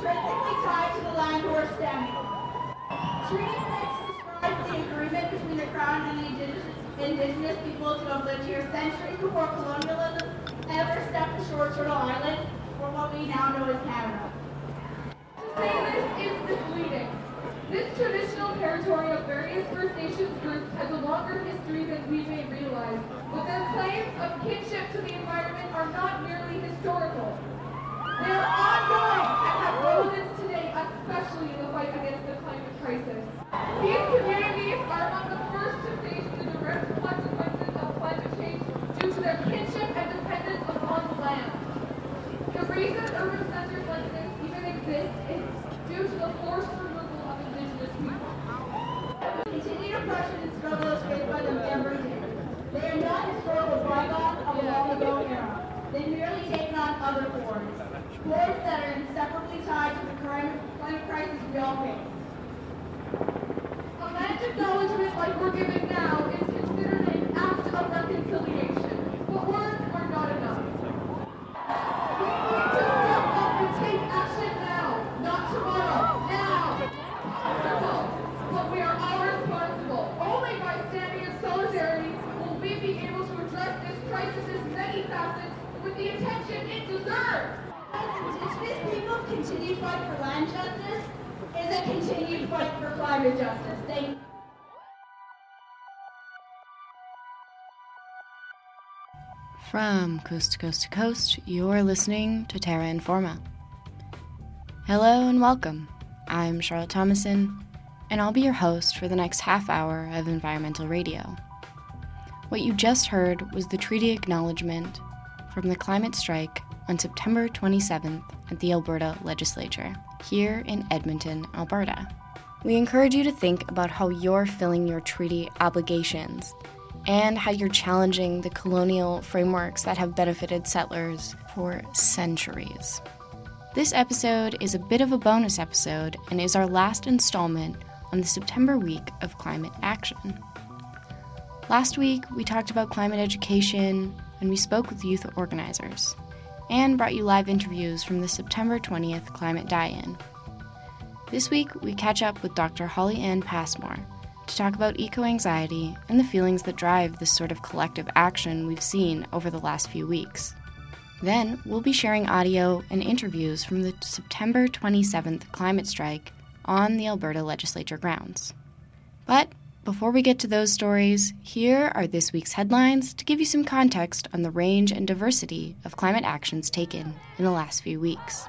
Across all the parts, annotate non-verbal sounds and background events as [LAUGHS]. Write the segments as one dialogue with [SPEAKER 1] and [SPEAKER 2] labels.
[SPEAKER 1] intrinsically tied to the land or standing. Treaty 6 describes the agreement between the Crown and the indigenous, indigenous peoples who have lived here centuries before colonialism ever stepped ashore Turtle Island, or what we now know as Canada.
[SPEAKER 2] To say this is misleading. This traditional territory of various First Nations groups has a longer history than we may realize, but their claims of kinship to the environment are not merely historical. Are have today, especially in the fight against the climate crisis. These communities are among the first to face the direct consequences of climate change due to their kinship and dependence upon the land. The reason urban centers like this even exist is due to the forced removal of indigenous people.
[SPEAKER 1] Continued oppression and struggle is faced by them every day. They are not historical bygones of a long-ago era. They merely taken on other forms, forms that are inseparably tied to the current climate crisis we all face.
[SPEAKER 2] A land acknowledgement like we're giving now is considered an act of reconciliation, but words are not enough. We need to step up and take action now, not tomorrow, now. Simple, but we are all responsible. Only by standing in solidarity will we be able to address this crisis' many facets with the attention it deserves.
[SPEAKER 1] As Indigenous people's continued fight for land justice is a continued fight for climate justice. Thank you.
[SPEAKER 3] From coast to coast to coast, you're listening to Terra Informa. Hello and welcome. I'm Charlotte Thomason, and I'll be your host for the next half hour of environmental radio. What you just heard was the treaty acknowledgement from the climate strike on September 27th at the Alberta Legislature, here in Edmonton, Alberta. We encourage you to think about how you're filling your treaty obligations and how you're challenging the colonial frameworks that have benefited settlers for centuries. This episode is a bit of a bonus episode and is our last installment on the September week of climate action. Last week, we talked about climate education and we spoke with youth organizers and brought you live interviews from the September 20th Climate Die In. This week, we catch up with Dr. Holly Ann Passmore to talk about eco anxiety and the feelings that drive this sort of collective action we've seen over the last few weeks. Then, we'll be sharing audio and interviews from the September 27th climate strike on the Alberta Legislature grounds. But before we get to those stories, here are this week's headlines to give you some context on the range and diversity of climate actions taken in the last few weeks.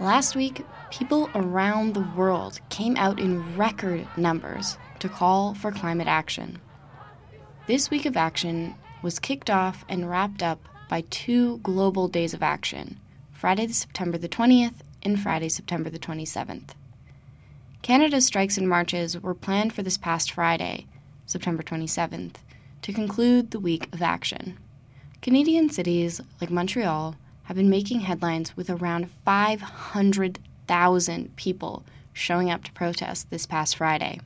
[SPEAKER 3] Last week, people around the world came out in record numbers to call for climate action. This week of action was kicked off and wrapped up by two global days of action Friday, September the 20th and Friday, September the 27th. Canada's strikes and marches were planned for this past Friday, September 27th, to conclude the week of action. Canadian cities like Montreal have been making headlines with around 500,000 people showing up to protest this past Friday.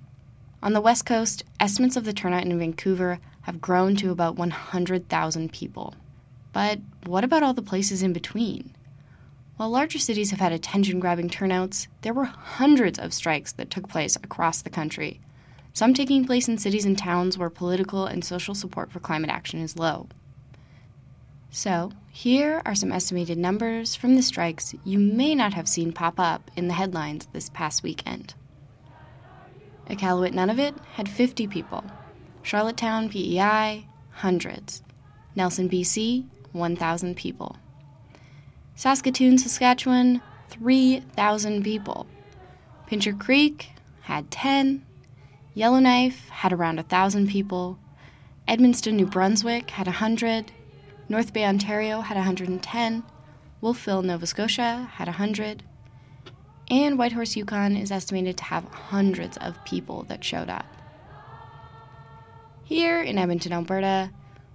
[SPEAKER 3] On the West Coast, estimates of the turnout in Vancouver have grown to about 100,000 people. But what about all the places in between? While larger cities have had attention grabbing turnouts, there were hundreds of strikes that took place across the country, some taking place in cities and towns where political and social support for climate action is low. So, here are some estimated numbers from the strikes you may not have seen pop up in the headlines this past weekend. Iqaluit Nunavut had 50 people, Charlottetown, PEI, hundreds, Nelson, BC, 1,000 people. Saskatoon, Saskatchewan, 3,000 people. Pincher Creek had 10. Yellowknife had around 1,000 people. Edmundston, New Brunswick had 100. North Bay, Ontario had 110. Wolfville, Nova Scotia had 100. And Whitehorse, Yukon is estimated to have hundreds of people that showed up. Here in Edmonton, Alberta,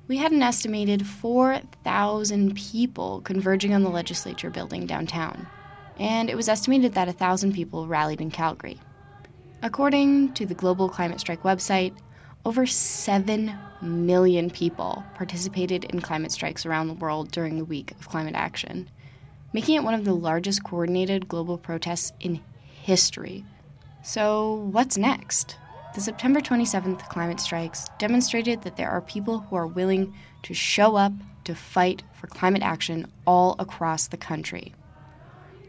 [SPEAKER 3] we had an estimated 4,000 people converging on the legislature building downtown, and it was estimated that 1,000 people rallied in Calgary. According to the Global Climate Strike website, over 7 million people participated in climate strikes around the world during the week of climate action, making it one of the largest coordinated global protests in history. So, what's next? The September 27th climate strikes demonstrated that there are people who are willing to show up to fight for climate action all across the country.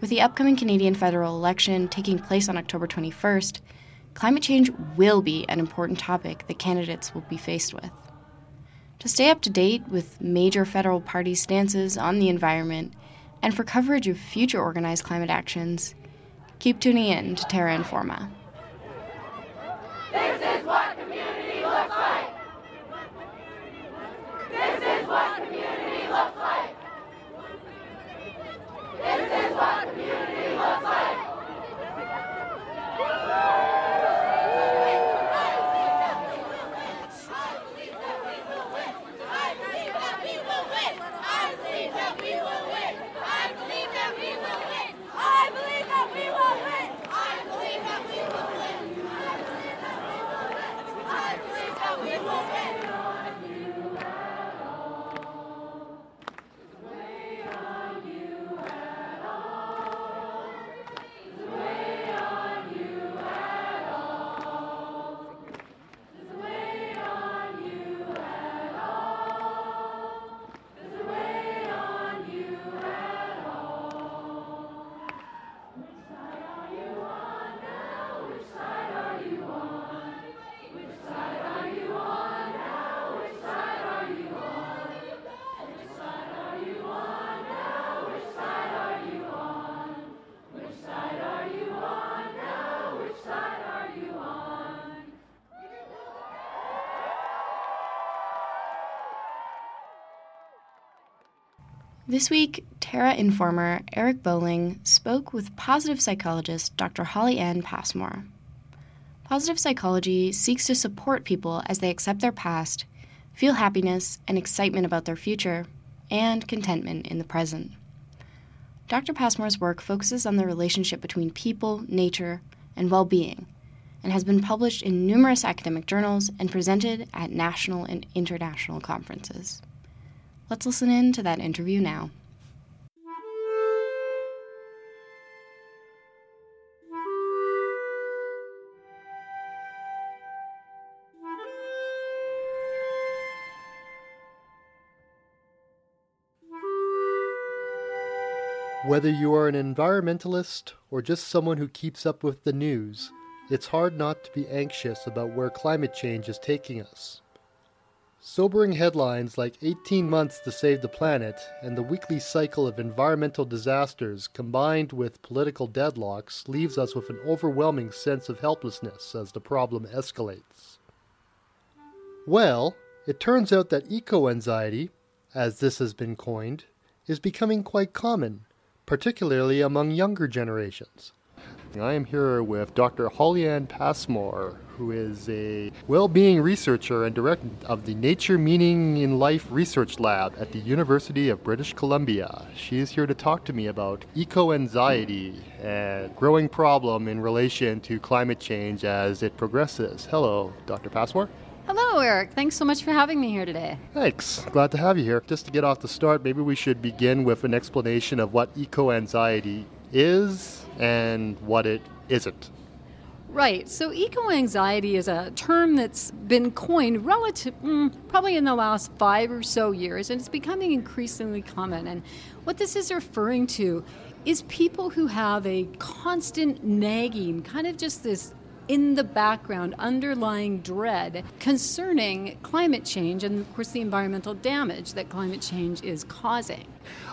[SPEAKER 3] With the upcoming Canadian federal election taking place on October 21st, climate change will be an important topic that candidates will be faced with. To stay up to date with major federal party stances on the environment and for coverage of future organized climate actions, keep tuning in to Terra Informa.
[SPEAKER 4] This is what This
[SPEAKER 3] week, Terra informer Eric Bowling spoke with positive psychologist Dr. Holly Ann Passmore. Positive psychology seeks to support people as they accept their past, feel happiness and excitement about their future, and contentment in the present. Dr. Passmore's work focuses on the relationship between people, nature, and well being, and has been published in numerous academic journals and presented at national and international conferences. Let's listen in to that interview now.
[SPEAKER 5] Whether you are an environmentalist or just someone who keeps up with the news, it's hard not to be anxious about where climate change is taking us. Sobering headlines like 18 months to save the planet and the weekly cycle of environmental disasters combined with political deadlocks leaves us with an overwhelming sense of helplessness as the problem escalates. Well, it turns out that eco anxiety, as this has been coined, is becoming quite common, particularly among younger generations. I am here with Dr. Holly-Ann Passmore, who is a well-being researcher and director of the Nature Meaning in Life Research Lab at the University of British Columbia. She is here to talk to me about eco-anxiety, a growing problem in relation to climate change as it progresses. Hello, Dr. Passmore.
[SPEAKER 6] Hello, Eric. Thanks so much for having me here today.
[SPEAKER 5] Thanks. Glad to have you here. Just to get off the start, maybe we should begin with an explanation of what eco-anxiety is and what it isn't.
[SPEAKER 6] Right. So, eco anxiety is a term that's been coined relative, mm, probably in the last five or so years, and it's becoming increasingly common. And what this is referring to is people who have a constant nagging, kind of just this in the background underlying dread concerning climate change and, of course, the environmental damage that climate change is causing.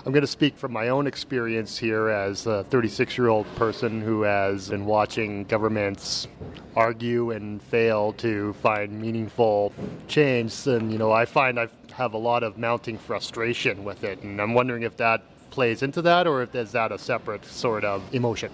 [SPEAKER 5] I'm going to speak from my own experience here as a 36 year old person who has been watching governments argue and fail to find meaningful change. And, you know, I find I have a lot of mounting frustration with it. And I'm wondering if that plays into that or if is that a separate sort of emotion?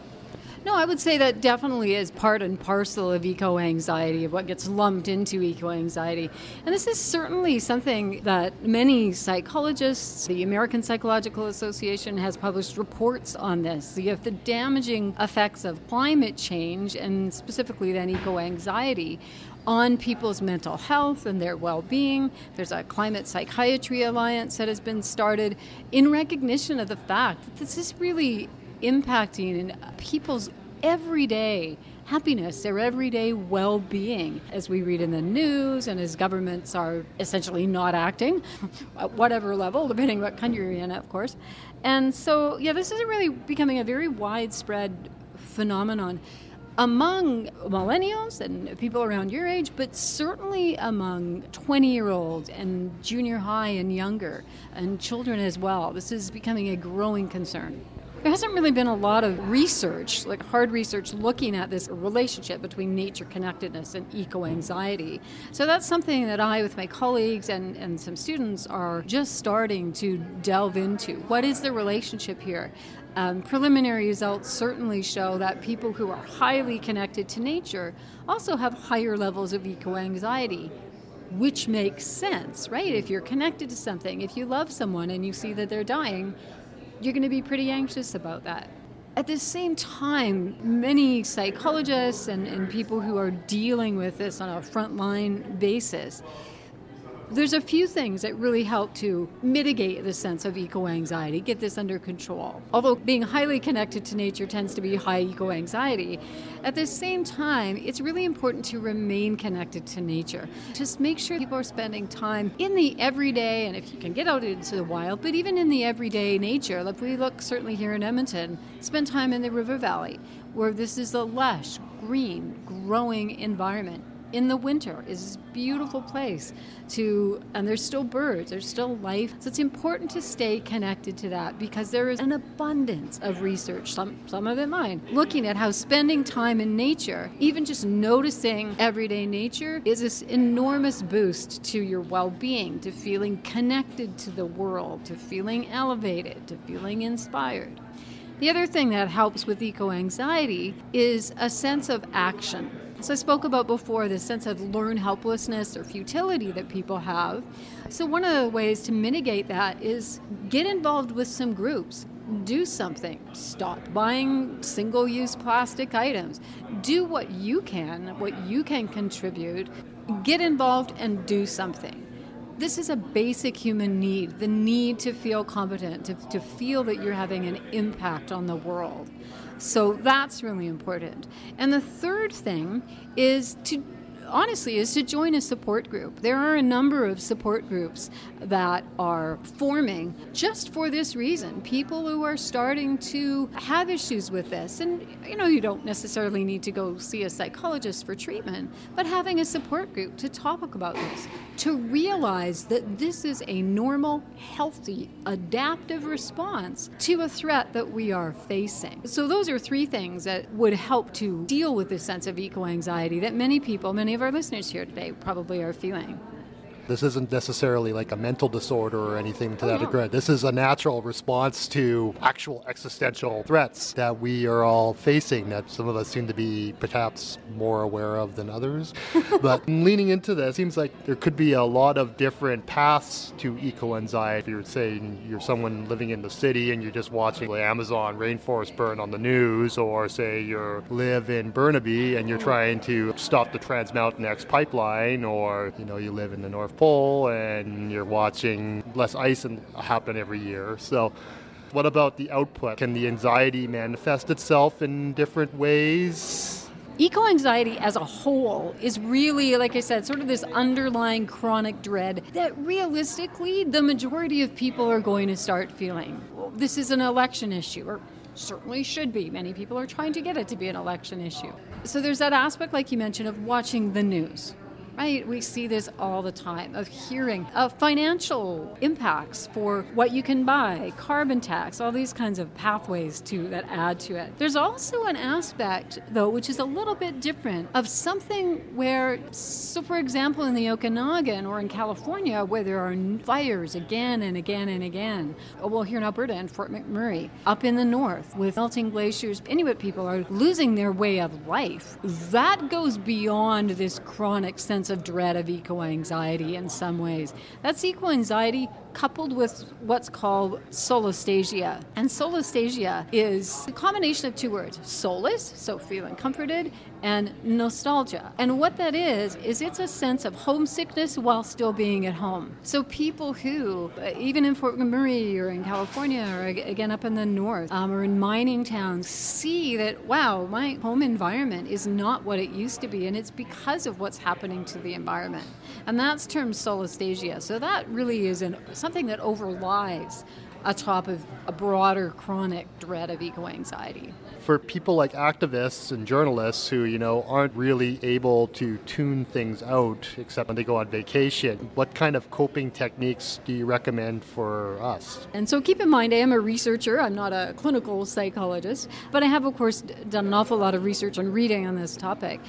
[SPEAKER 6] No, I would say that definitely is part and parcel of eco anxiety, of what gets lumped into eco anxiety. And this is certainly something that many psychologists, the American Psychological Association has published reports on this. You have the damaging effects of climate change and specifically then eco anxiety on people's mental health and their well being. There's a climate psychiatry alliance that has been started in recognition of the fact that this is really impacting people's everyday happiness, their everyday well being, as we read in the news and as governments are essentially not acting at whatever level, depending what country you're in, of course. And so, yeah, this is really becoming a very widespread phenomenon among millennials and people around your age, but certainly among 20 year olds and junior high and younger, and children as well. This is becoming a growing concern. There hasn't really been a lot of research, like hard research, looking at this relationship between nature connectedness and eco anxiety. So that's something that I, with my colleagues and, and some students, are just starting to delve into. What is the relationship here? Um, preliminary results certainly show that people who are highly connected to nature also have higher levels of eco anxiety which makes sense, right? If you're connected to something, if you love someone and you see that they're dying, you're going to be pretty anxious about that. At the same time, many psychologists and, and people who are dealing with this on a frontline basis there's a few things that really help to mitigate the sense of eco anxiety, get this under control. Although being highly connected to nature tends to be high eco anxiety, at the same time, it's really important to remain connected to nature. Just make sure people are spending time in the everyday, and if you can get out into the wild, but even in the everyday nature, like we look certainly here in Edmonton, spend time in the river valley, where this is a lush, green, growing environment in the winter is this beautiful place to and there's still birds there's still life. So it's important to stay connected to that because there is an abundance of research some some of it mine looking at how spending time in nature even just noticing everyday nature is this enormous boost to your well-being to feeling connected to the world to feeling elevated to feeling inspired. The other thing that helps with eco anxiety is a sense of action so I spoke about before the sense of learned helplessness or futility that people have. So one of the ways to mitigate that is get involved with some groups. Do something. Stop buying single use plastic items. Do what you can, what you can contribute. Get involved and do something this is a basic human need the need to feel competent, to, to feel that you're having an impact on the world. So that's really important. And the third thing is to honestly is to join a support group. There are a number of support groups that are forming just for this reason. People who are starting to have issues with this. And you know, you don't necessarily need to go see a psychologist for treatment, but having a support group to talk about this, to realize that this is a normal, healthy, adaptive response to a threat that we are facing. So those are three things that would help to deal with this sense of eco anxiety that many people, many of our listeners here today probably are feeling.
[SPEAKER 5] This isn't necessarily like a mental disorder or anything to
[SPEAKER 6] oh,
[SPEAKER 5] that degree. This is a natural response to actual existential threats that we are all facing that some of us seem to be perhaps more aware of than others. [LAUGHS] but leaning into this, seems like there could be a lot of different paths to eco anxiety. If you're saying you're someone living in the city and you're just watching the Amazon rainforest burn on the news, or say you live in Burnaby and you're oh. trying to stop the Trans Mountain X pipeline, or you know you live in the North Pole and you're watching less ice happen every year. So, what about the output? Can the anxiety manifest itself in different ways?
[SPEAKER 6] Eco anxiety as a whole is really, like I said, sort of this underlying chronic dread that realistically the majority of people are going to start feeling. This is an election issue, or certainly should be. Many people are trying to get it to be an election issue. So there's that aspect, like you mentioned, of watching the news right? We see this all the time of hearing of financial impacts for what you can buy, carbon tax, all these kinds of pathways to that add to it. There's also an aspect though which is a little bit different of something where so for example in the Okanagan or in California where there are fires again and again and again. Oh, well here in Alberta and Fort McMurray, up in the north with melting glaciers, Inuit people are losing their way of life. That goes beyond this chronic sense of dread of eco anxiety in some ways. That's eco anxiety coupled with what's called solastalgia. And solastalgia is a combination of two words solace, so feeling comforted, and nostalgia. And what that is, is it's a sense of homesickness while still being at home. So people who, uh, even in Fort McMurray or in California or again up in the north um, or in mining towns, see that, wow, my home environment is not what it used to be. And it's because of what's happening to the environment. And that's termed solastalgia. So that really is an, something that overlies atop of a broader chronic dread of eco anxiety
[SPEAKER 5] for people like activists and journalists who, you know, aren't really able to tune things out except when they go on vacation, what kind of coping techniques do you recommend for us?
[SPEAKER 6] And so keep in mind, I am a researcher. I'm not a clinical psychologist, but I have, of course, done an awful lot of research and reading on this topic.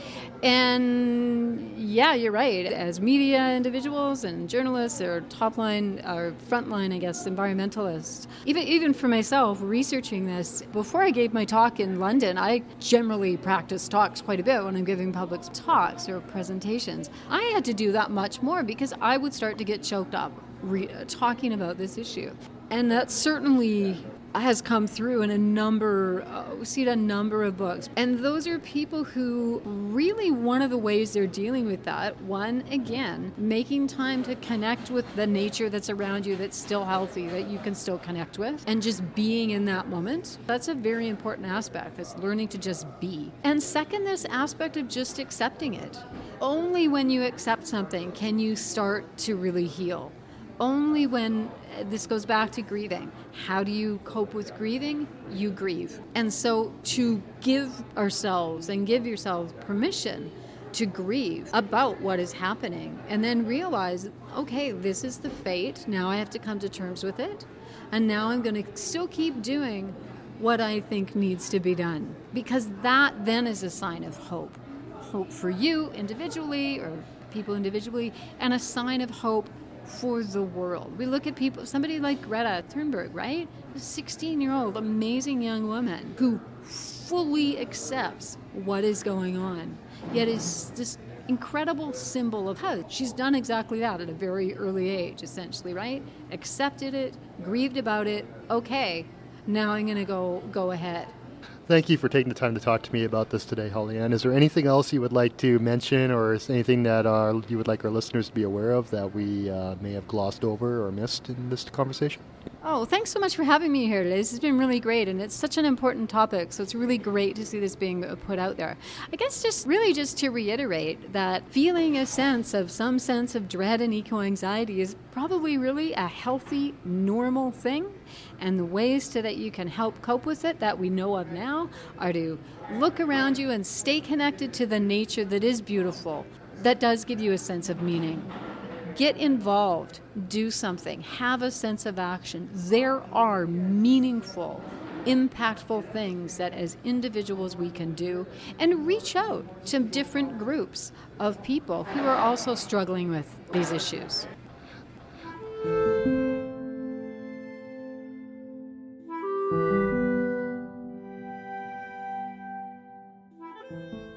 [SPEAKER 6] And yeah, you're right. As media individuals and journalists or top line or front line, I guess, environmentalists, even, even for myself, researching this, before I gave my talk in London, I generally practice talks quite a bit when I'm giving public talks or presentations. I had to do that much more because I would start to get choked up re- talking about this issue. And that certainly has come through in a number, uh, we see it a number of books. And those are people who really, one of the ways they're dealing with that, one, again, making time to connect with the nature that's around you that's still healthy, that you can still connect with, and just being in that moment. That's a very important aspect. It's learning to just be. And second, this aspect of just accepting it. Only when you accept something can you start to really heal only when uh, this goes back to grieving. How do you cope with grieving? You grieve. And so to give ourselves and give yourselves permission to grieve about what is happening and then realize, okay, this is the fate. Now I have to come to terms with it. And now I'm going to still keep doing what I think needs to be done. Because that then is a sign of hope. Hope for you individually or people individually, and a sign of hope for the world. We look at people, somebody like Greta Thunberg, right? A 16 year old, amazing young woman who fully accepts what is going on, yet is this incredible symbol of how she's done exactly that at a very early age, essentially, right? Accepted it, grieved about it, okay, now I'm going to go go ahead.
[SPEAKER 5] Thank you for taking the time to talk to me about this today, Holly Ann. Is there anything else you would like to mention, or is anything that uh, you would like our listeners to be aware of that we uh, may have glossed over or missed in this conversation?
[SPEAKER 6] Oh, thanks so much for having me here. This has been really great, and it's such an important topic, so it's really great to see this being uh, put out there. I guess just really just to reiterate that feeling a sense of some sense of dread and eco anxiety is probably really a healthy, normal thing, and the ways to that you can help cope with it that we know of now are to look around you and stay connected to the nature that is beautiful, that does give you a sense of meaning. Get involved, do something, have a sense of action. There are meaningful, impactful things that as individuals we can do, and reach out to different groups of people who are also struggling with these issues.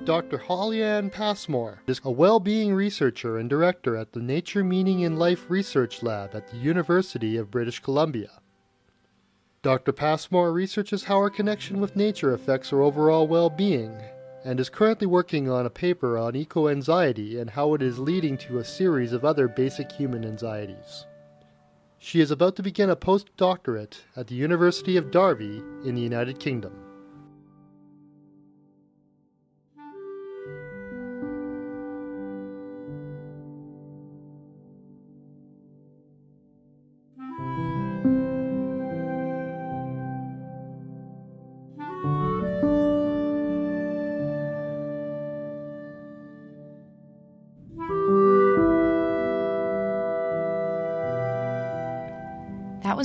[SPEAKER 5] Dr. Holly-Ann Passmore is a well-being researcher and director at the Nature Meaning in Life Research Lab at the University of British Columbia. Dr. Passmore researches how our connection with nature affects our overall well-being and is currently working on a paper on eco-anxiety and how it is leading to a series of other basic human anxieties. She is about to begin a postdoctorate at the University of Derby in the United Kingdom.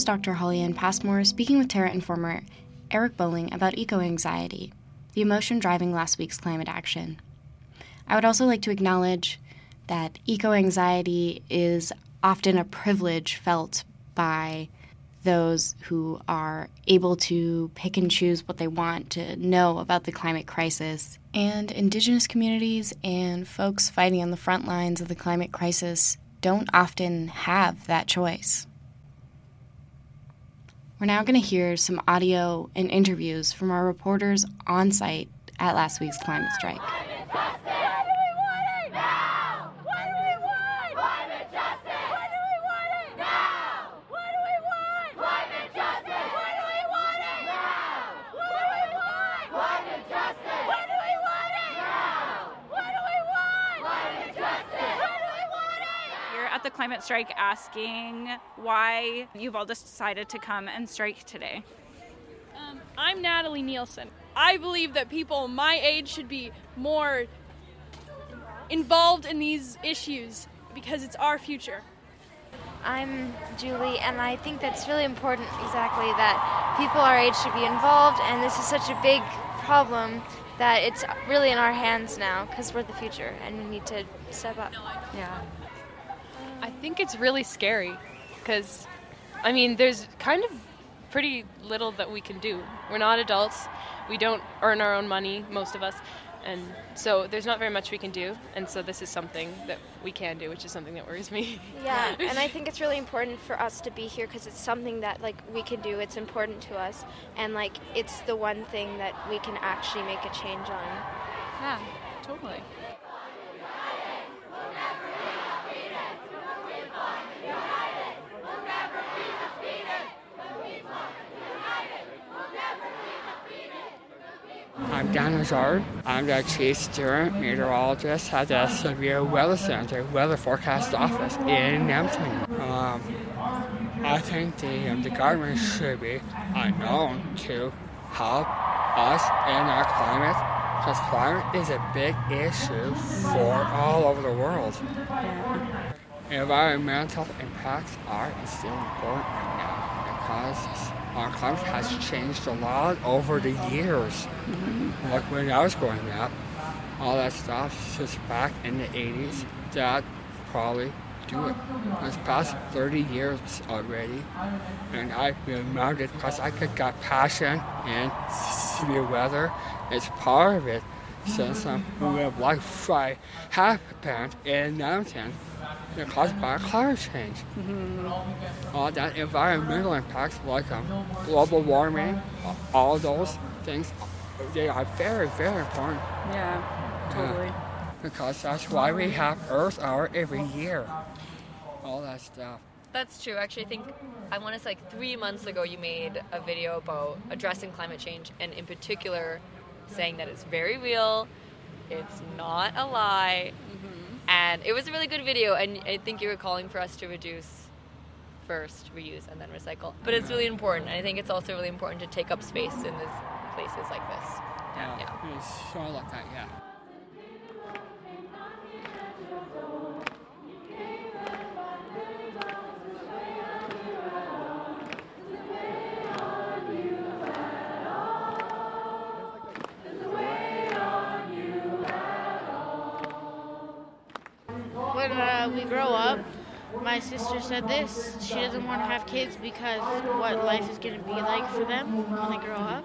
[SPEAKER 3] Was Dr. Holly-Ann Passmore speaking with Terra Informer Eric Bowling about eco anxiety, the emotion driving last week's climate action. I would also like to acknowledge that eco anxiety is often a privilege felt by those who are able to pick and choose what they want to know about the climate crisis. And Indigenous communities and folks fighting on the front lines of the climate crisis don't often have that choice. We're now going to hear some audio and interviews from our reporters on site at last week's climate strike.
[SPEAKER 7] at the climate strike asking why you've all just decided to come and strike today.
[SPEAKER 8] Um, I'm Natalie Nielsen. I believe that people my age should be more involved in these issues because it's our future.
[SPEAKER 9] I'm Julie, and I think that's really important exactly that people our age should be involved, and this is such a big problem that it's really in our hands now because we're the future and we need to step up.
[SPEAKER 10] Yeah. I think it's really scary because, I mean, there's kind of pretty little that we can do. We're not adults. We don't earn our own money, most of us. And so there's not very much we can do. And so this is something that we can do, which is something that worries me. [LAUGHS]
[SPEAKER 9] Yeah, and I think it's really important for us to be here because it's something that like we can do. It's important to us, and like it's the one thing that we can actually make a change on.
[SPEAKER 10] Yeah, totally.
[SPEAKER 11] I'm Dan Hazard. I'm the Chief Student Meteorologist at the Severe Weather Center Weather Forecast Office in Edmonton. Um, I think the, um, the government should be unknown to help us in our climate because climate is a big issue for all over the world. Environmental impacts are still important right now because our climate has changed a lot over the years. Mm-hmm. Like when I was growing up, all that stuff just back in the 80s, Dad probably do it. It's past 30 years already, and I remembered because I could got passion and severe weather. It's part of it. Since um, we have like five happened in mountain caused by climate change. Mm-hmm. All that environmental impacts like um, global warming, all those things, they are very, very important.
[SPEAKER 10] Yeah, totally.
[SPEAKER 11] Uh, because that's why we have Earth Hour every year. All that stuff.
[SPEAKER 12] That's true. Actually, I think I want to say like three months ago you made a video about addressing climate change, and in particular, saying that it's very real, it's not a lie, mm-hmm. and it was a really good video, and I think you were calling for us to reduce first, reuse, and then recycle. But it's really important, and I think it's also really important to take up space in these places like this.
[SPEAKER 11] Yeah, yeah. it's sort of like that, yeah.
[SPEAKER 13] We grow up, my sister said this. She doesn't want to have kids because what life is going to be like for them when they grow up.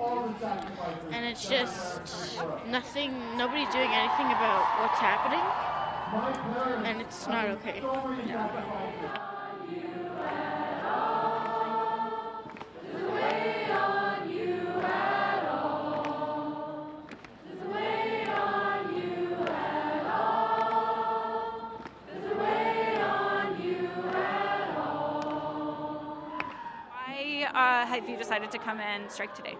[SPEAKER 13] Um, and it's just nothing, nobody's doing anything about what's happening. And it's not okay.
[SPEAKER 7] uh, decided to come and strike today?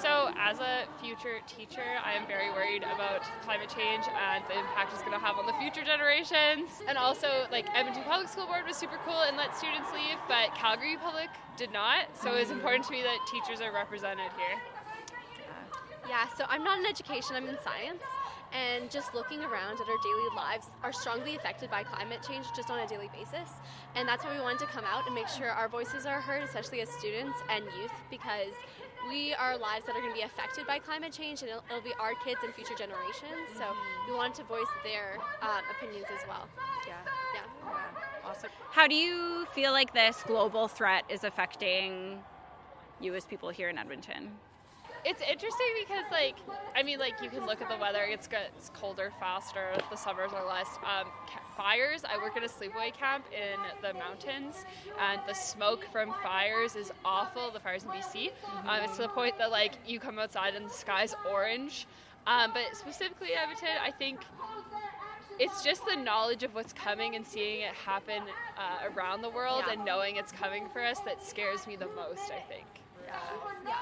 [SPEAKER 10] So, as a future teacher, I am very worried about climate change and the impact it's going to have on the future generations. And also, like, Edmonton Public School Board was super cool and let students leave, but Calgary Public did not. So, it was important to me that teachers are represented here.
[SPEAKER 14] Yeah, so I'm not in education, I'm in science. And just looking around at our daily lives are strongly affected by climate change just on a daily basis. And that's why we wanted to come out and make sure our voices are heard, especially as students and youth, because we are lives that are going to be affected by climate change and it'll, it'll be our kids and future generations. So we wanted to voice their um, opinions as well.
[SPEAKER 7] Yeah.
[SPEAKER 14] Yeah.
[SPEAKER 7] Awesome. How do you feel like this global threat is affecting you as people here in Edmonton?
[SPEAKER 10] It's interesting because, like, I mean, like you can look at the weather. It's gets colder faster. The summers are less. Um, fires. I work at a sleepaway camp in the mountains, and the smoke from fires is awful. The fires in BC. Um, it's to the point that like you come outside and the sky's orange. Um, but specifically Edmonton, I think it's just the knowledge of what's coming and seeing it happen uh, around the world
[SPEAKER 14] Yeah.
[SPEAKER 10] and knowing it's coming for us that scares me the most. I think.
[SPEAKER 14] Yeah. Yeah.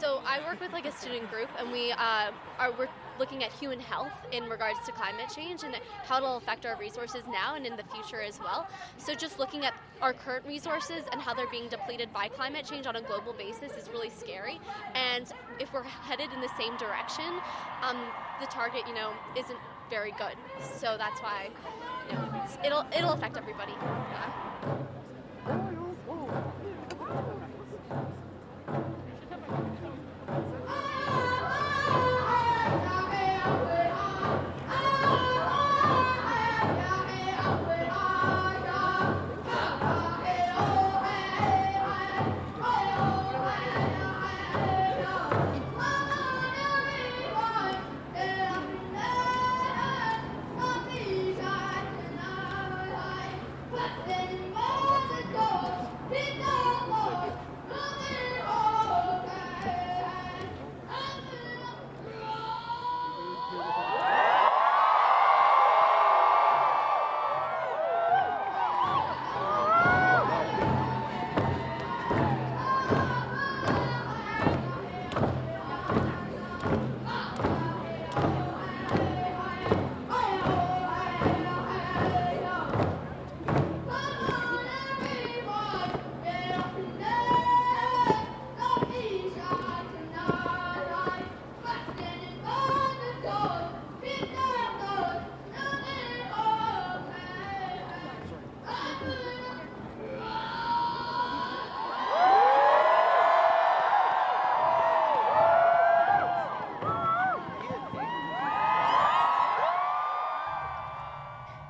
[SPEAKER 14] So I work with like a student group, and we uh, are we're looking at human health in regards to climate change and how it'll affect our resources now and in the future as well. So just looking at our current resources and how they're being depleted by climate change on a global basis is really scary. And if we're headed in the same direction, um, the target, you know, isn't very good. So that's why, you know, it'll it'll affect everybody. Yeah.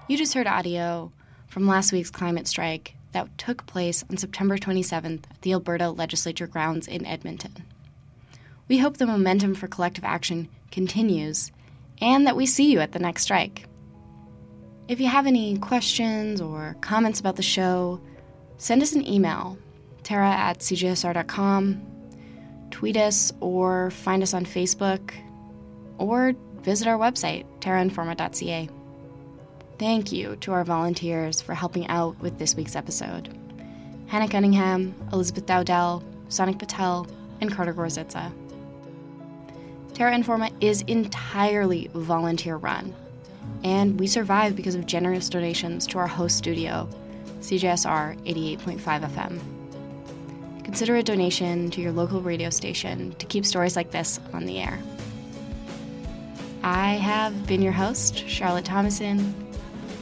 [SPEAKER 3] You just heard audio from last week's climate strike that took place on September 27th at the Alberta Legislature grounds in Edmonton. We hope the momentum for collective action continues and that we see you at the next strike. If you have any questions or comments about the show, send us an email, terra at cjsr.com, tweet us or find us on Facebook, or visit our website, terrainforma.ca. Thank you to our volunteers for helping out with this week's episode Hannah Cunningham, Elizabeth Dowdell, Sonic Patel, and Carter Gorzitza. Terra Informa is entirely volunteer run, and we survive because of generous donations to our host studio, CJSR 88.5 FM. Consider a donation to your local radio station to keep stories like this on the air. I have been your host, Charlotte Thomason.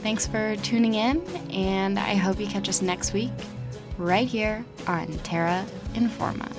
[SPEAKER 3] Thanks for tuning in, and I hope you catch us next week right here on Terra Informa.